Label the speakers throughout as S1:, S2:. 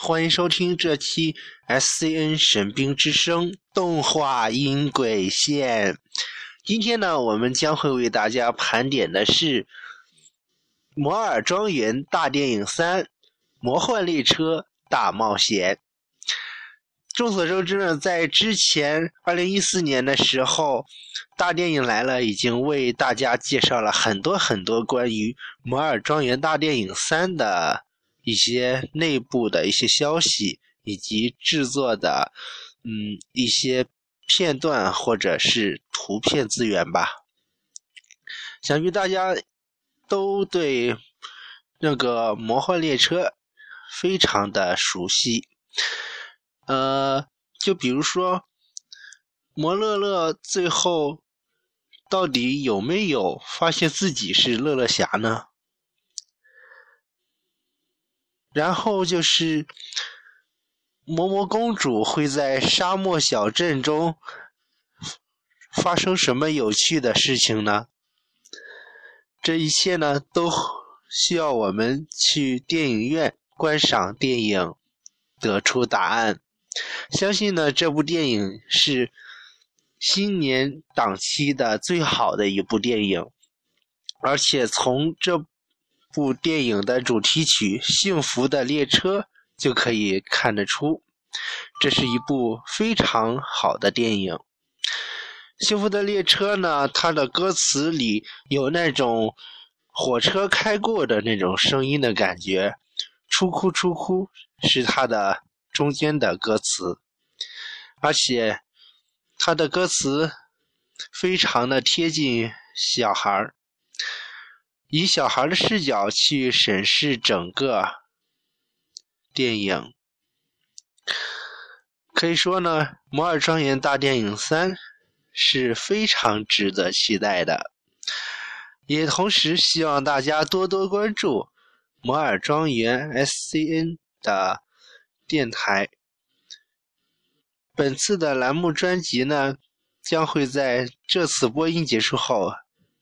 S1: 欢迎收听这期 SCN 神兵之声动画音轨线。今天呢，我们将会为大家盘点的是《摩尔庄园大电影三：魔幻列车大冒险》。众所周知呢，在之前二零一四年的时候，大电影来了已经为大家介绍了很多很多关于《摩尔庄园大电影三》的一些内部的一些消息，以及制作的嗯一些片段或者是图片资源吧。想必大家都对那个魔幻列车非常的熟悉。呃，就比如说，摩乐乐最后到底有没有发现自己是乐乐侠呢？然后就是魔魔公主会在沙漠小镇中发生什么有趣的事情呢？这一切呢，都需要我们去电影院观赏电影得出答案。相信呢，这部电影是新年档期的最好的一部电影，而且从这部电影的主题曲《幸福的列车》就可以看得出，这是一部非常好的电影。《幸福的列车》呢，它的歌词里有那种火车开过的那种声音的感觉，“出哭出哭”是它的。中间的歌词，而且它的歌词非常的贴近小孩儿，以小孩的视角去审视整个电影，可以说呢，《摩尔庄园大电影三》是非常值得期待的，也同时希望大家多多关注摩尔庄园 SCN 的。电台，本次的栏目专辑呢，将会在这次播音结束后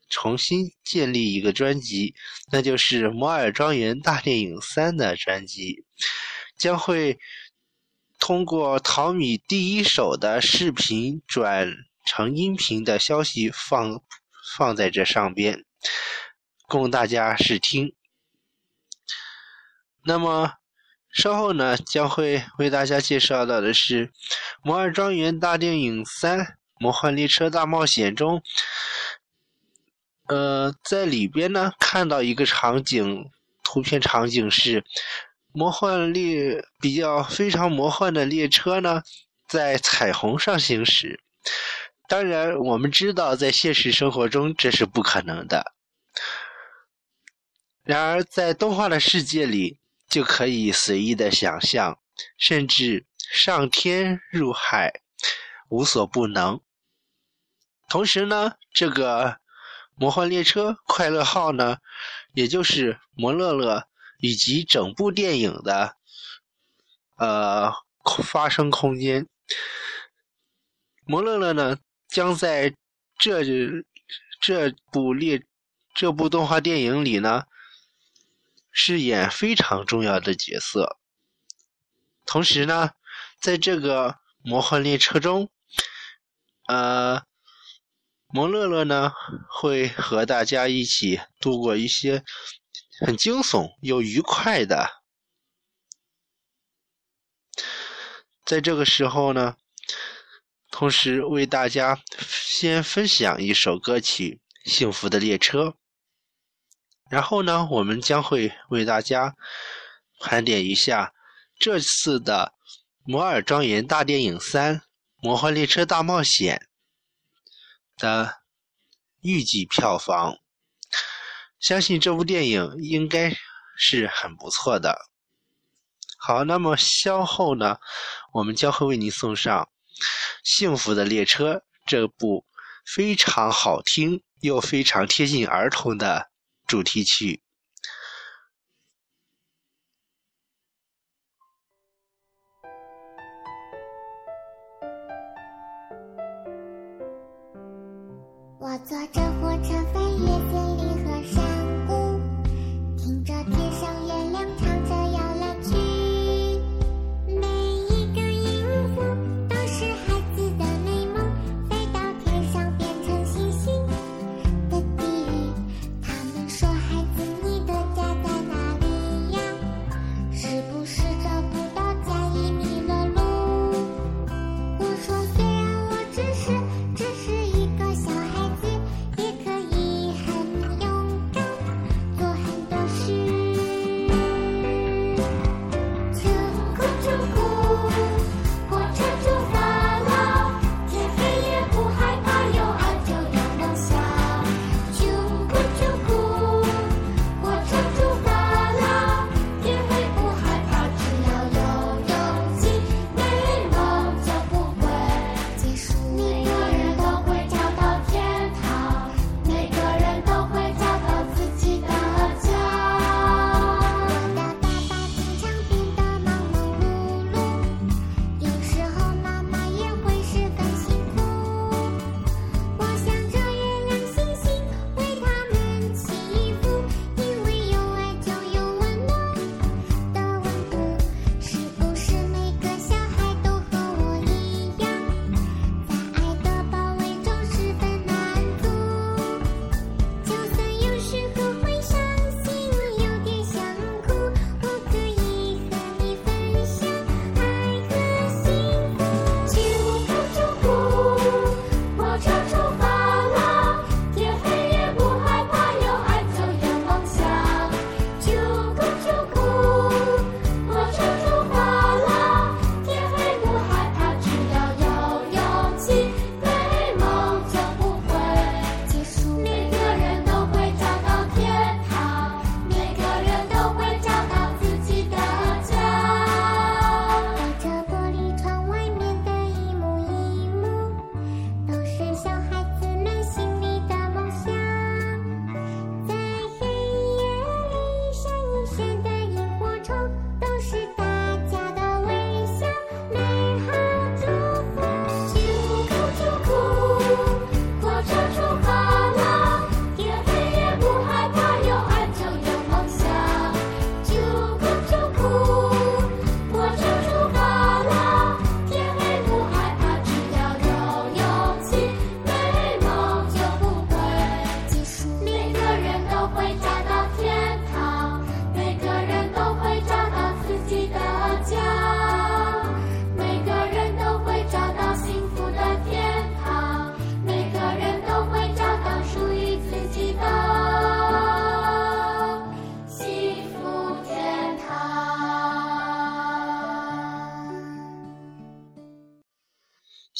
S1: 重新建立一个专辑，那就是《摩尔庄园大电影三》的专辑，将会通过淘米第一手的视频转成音频的消息放放在这上边，供大家试听。那么。稍后呢，将会为大家介绍到的是《摩尔庄园大电影三：魔幻列车大冒险》中，呃，在里边呢看到一个场景，图片场景是魔幻列比较非常魔幻的列车呢，在彩虹上行驶。当然，我们知道在现实生活中这是不可能的。然而，在动画的世界里。就可以随意的想象，甚至上天入海，无所不能。同时呢，这个魔幻列车快乐号呢，也就是摩乐乐以及整部电影的呃发生空间。摩乐乐呢，将在这这部列这部动画电影里呢。饰演非常重要的角色。同时呢，在这个魔幻列车中，呃，摩乐乐呢会和大家一起度过一些很惊悚又愉快的。在这个时候呢，同时为大家先分享一首歌曲《幸福的列车》。然后呢，我们将会为大家盘点一下这次的《摩尔庄园大电影三：魔幻列车大冒险》的预计票房。相信这部电影应该是很不错的。好，那么稍后呢，我们将会为您送上《幸福的列车》这部非常好听又非常贴近儿童的。主题曲。
S2: 我坐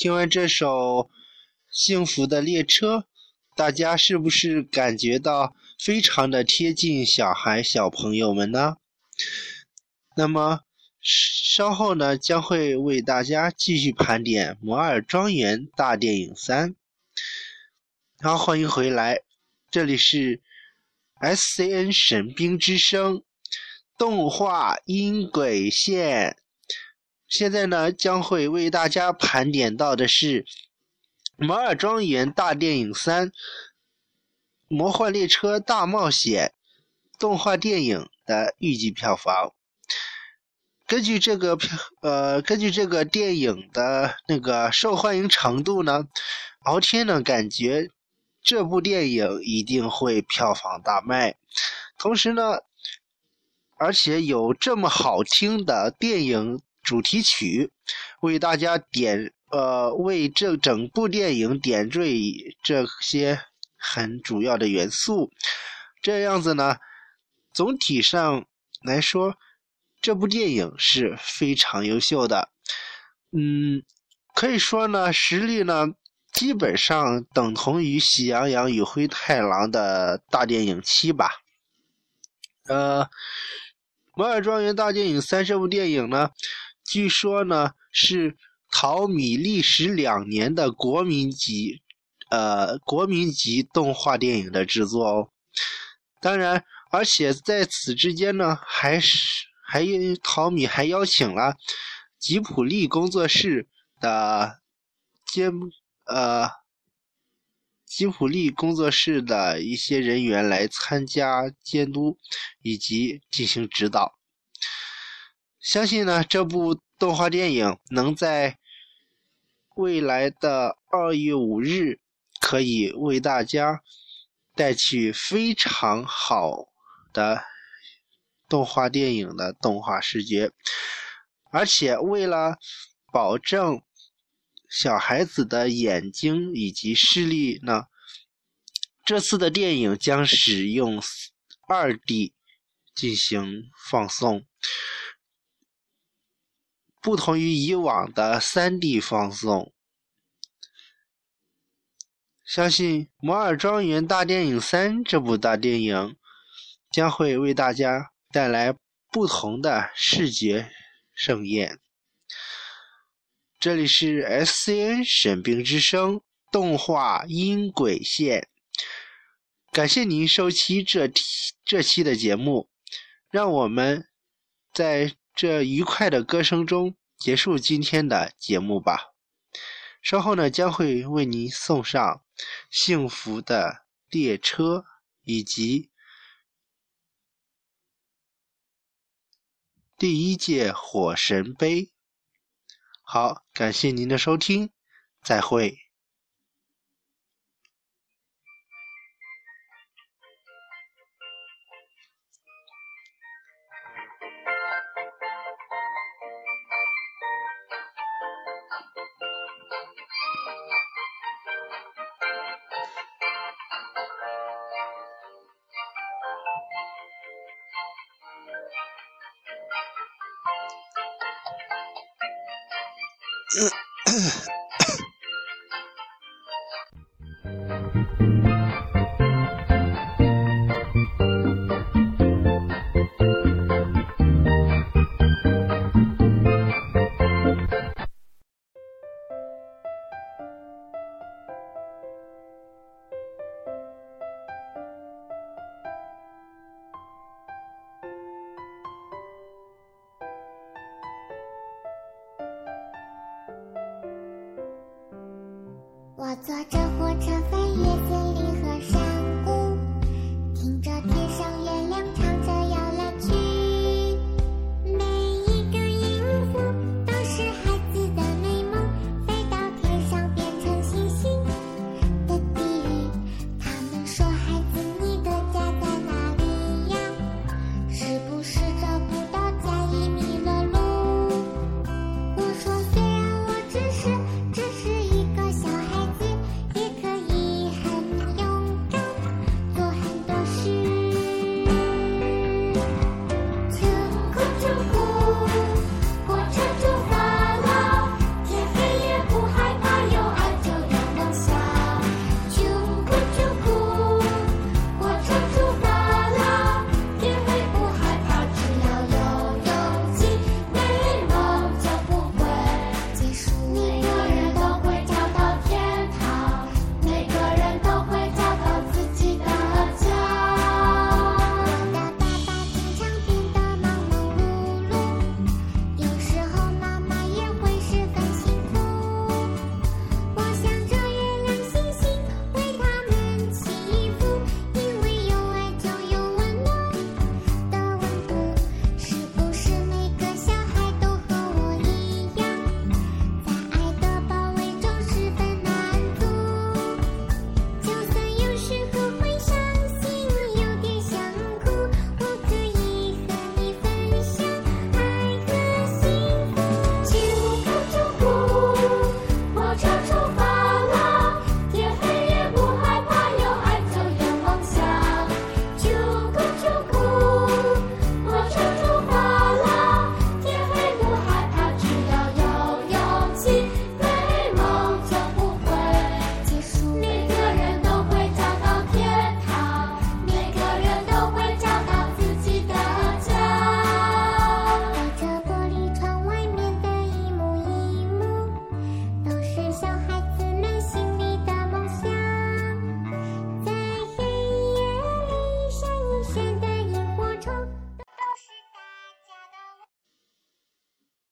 S2: 听
S1: 完这首《幸福的列车》，大家是不是感觉到非常的贴近小孩、小朋友们呢？那么稍后呢，将会为大家继续盘点《摩尔庄园大电影三》。好，欢迎回来，这里是 SCN 神兵之声动画音轨线。现在呢，将会为大家盘点到的是《摩尔庄园大电影三：魔幻列车大冒险》动画电影的预计票房。根据这个票，呃，根据这个电影的那个受欢迎程度呢，敖天呢感觉这部电影一定会票房大卖。同时呢，而且有这么好听的电影。主题曲为大家点呃为这整部电影点缀这些很主要的元素，这样子呢，总体上来说，这部电影是非常优秀的。嗯，可以说呢，实力呢基本上等同于《喜羊羊与灰太狼》的大电影七吧。呃，《摩尔庄园大电影三》这部电影呢。据说呢是淘米历时两年的国民级，呃国民级动画电影的制作哦。当然，而且在此之间呢，还是还淘米还邀请了吉普力工作室的监呃吉普力工作室的一些人员来参加监督以及进行指导。相信呢，这部动画电影能在未来的二月五日，可以为大家带去非常好的动画电影的动画视觉。而且，为了保证小孩子的眼睛以及视力呢，这次的电影将使用二 D 进行放送。不同于以往的 3D 放送，相信《摩尔庄园大电影三》这部大电影将会为大家带来不同的视觉盛宴。这里是 SCN 神兵之声动画音轨线，感谢您收听这这期的节目，让我们在。这愉快的歌声中结束今天的节目吧。稍后呢，将会为您送上《幸福的列车》以及第一届火神杯。好，感谢您的收听，再会。
S2: Ugh.